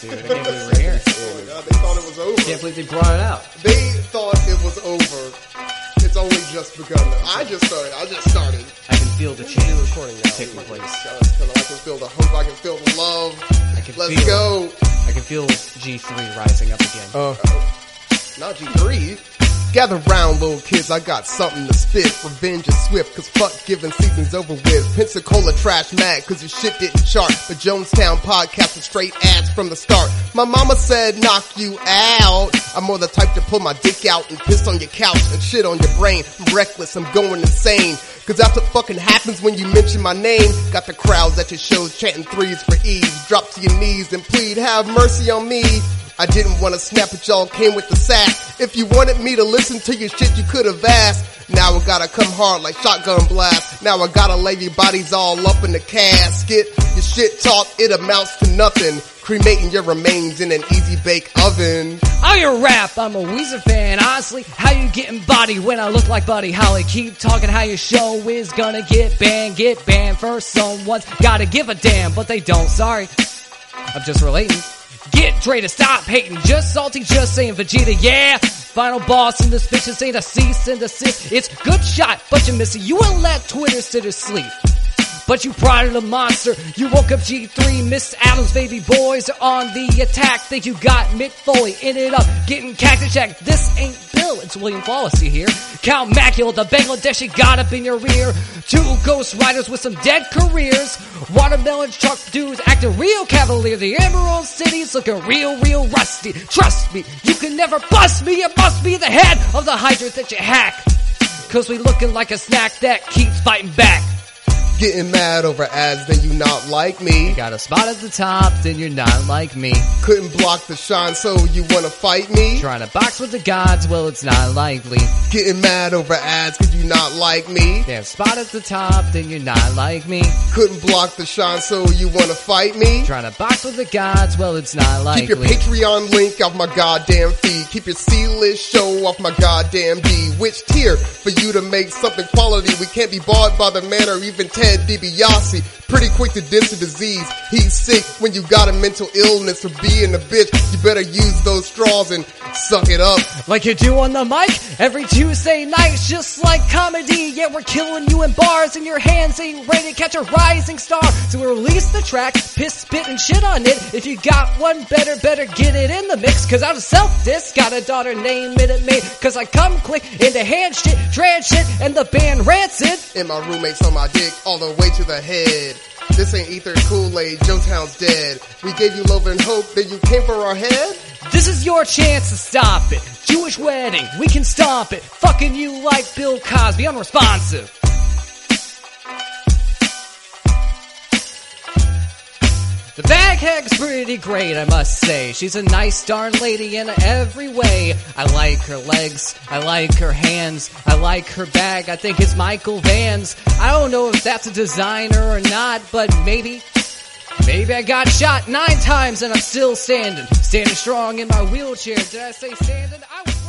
dude. I can't believe we're here. Oh god, they thought it was over. Can't believe they brought it out. They thought it was over. It's only just begun. I just started. I just started. I can feel the change recording now. taking place. I can feel the hope. I can feel the love. I can Let's feel, go. I can feel G3 rising up again. Uh, not G3. Gather round, little kids, I got something to spit. Revenge is swift, cause fuck giving season's over with. Pensacola trash mad, cause your shit didn't chart. The Jonestown podcast with straight ads from the start. My mama said knock you out. I'm more the type to pull my dick out and piss on your couch and shit on your brain. I'm reckless, I'm going insane. Cause that's what fucking happens when you mention my name. Got the crowds at your shows chanting threes for ease. Drop to your knees and plead, have mercy on me. I didn't want to snap it, y'all came with the sack. If you wanted me to listen to your shit, you could have asked. Now I gotta come hard like shotgun blast. Now I gotta lay your bodies all up in the casket. Your shit talk, it amounts to nothing. Cremating your remains in an easy bake oven. Oh, your rap, I'm a Weezer fan. Honestly, how you getting body when I look like Buddy Holly? Keep talking how your show is gonna get banned, get banned for someone's gotta give a damn, but they don't. Sorry, I'm just relating. Get Dre to stop hating, just salty, just saying Vegeta, yeah. Final boss in this bitch, this ain't a cease and desist. It's good shot, but you're missing. You wouldn't let Twitter sit or sleep. But you prodded a monster. You woke up G3, Miss Adams, baby boys are on the attack. Think you got Mick Foley it up, getting cactus jack. This ain't Bill, it's William you hear. Count Macula, the Bangladeshi got up in your rear. Two ghost riders with some dead careers. Watermelon truck dudes acting real cavalier. The Emerald City's looking real, real rusty. Trust me, you can never bust me. It must be the head of the hydrant that you hack. Cause we looking like a snack that keeps fighting back. Getting mad over ads, then you not like me. Got a spot at the top, then you're not like me. Couldn't block the shine, so you wanna fight me? Trying to box with the gods, well, it's not likely. Getting mad over ads, cause you not like me? Damn spot at the top, then you're not like me. Couldn't block the shine, so you wanna fight me? Trying to box with the gods, well, it's not likely. Keep your Patreon link off my goddamn feed. Keep your C-list show off my goddamn D. Which tier for you to make something quality? We can't be bought by the man or even Ted DiBiase. Pretty quick to diss a disease. He's sick when you got a mental illness for being a bitch. You better use those straws and suck it up. Like you do on the mic every Tuesday night, just like comedy. Yeah, we're killing you in bars, and your hands ain't ready to catch a rising star. So we release the track, piss, spit, and shit on it. If you got one better, better get it in the mix. Cause I'm self-disc, got a daughter named Minute Maid. Cause I come quick into hand shit, trans shit, and the band rancid. And my roommates on my dick all the way to the head. This ain't ether Kool-Aid, Jonestown's dead. We gave you love and hope, then you came for our head? This is your chance to stop it. Jewish wedding, we can stomp it. Fucking you like Bill Cosby, unresponsive. The baghag's pretty great, I must say. She's a nice darn lady in every way. I like her legs, I like her hands, I like her bag. I think it's Michael Vans. I don't know if that's a designer or not, but maybe. Maybe I got shot nine times and I'm still standing. Standing strong in my wheelchair. Did I say standing? I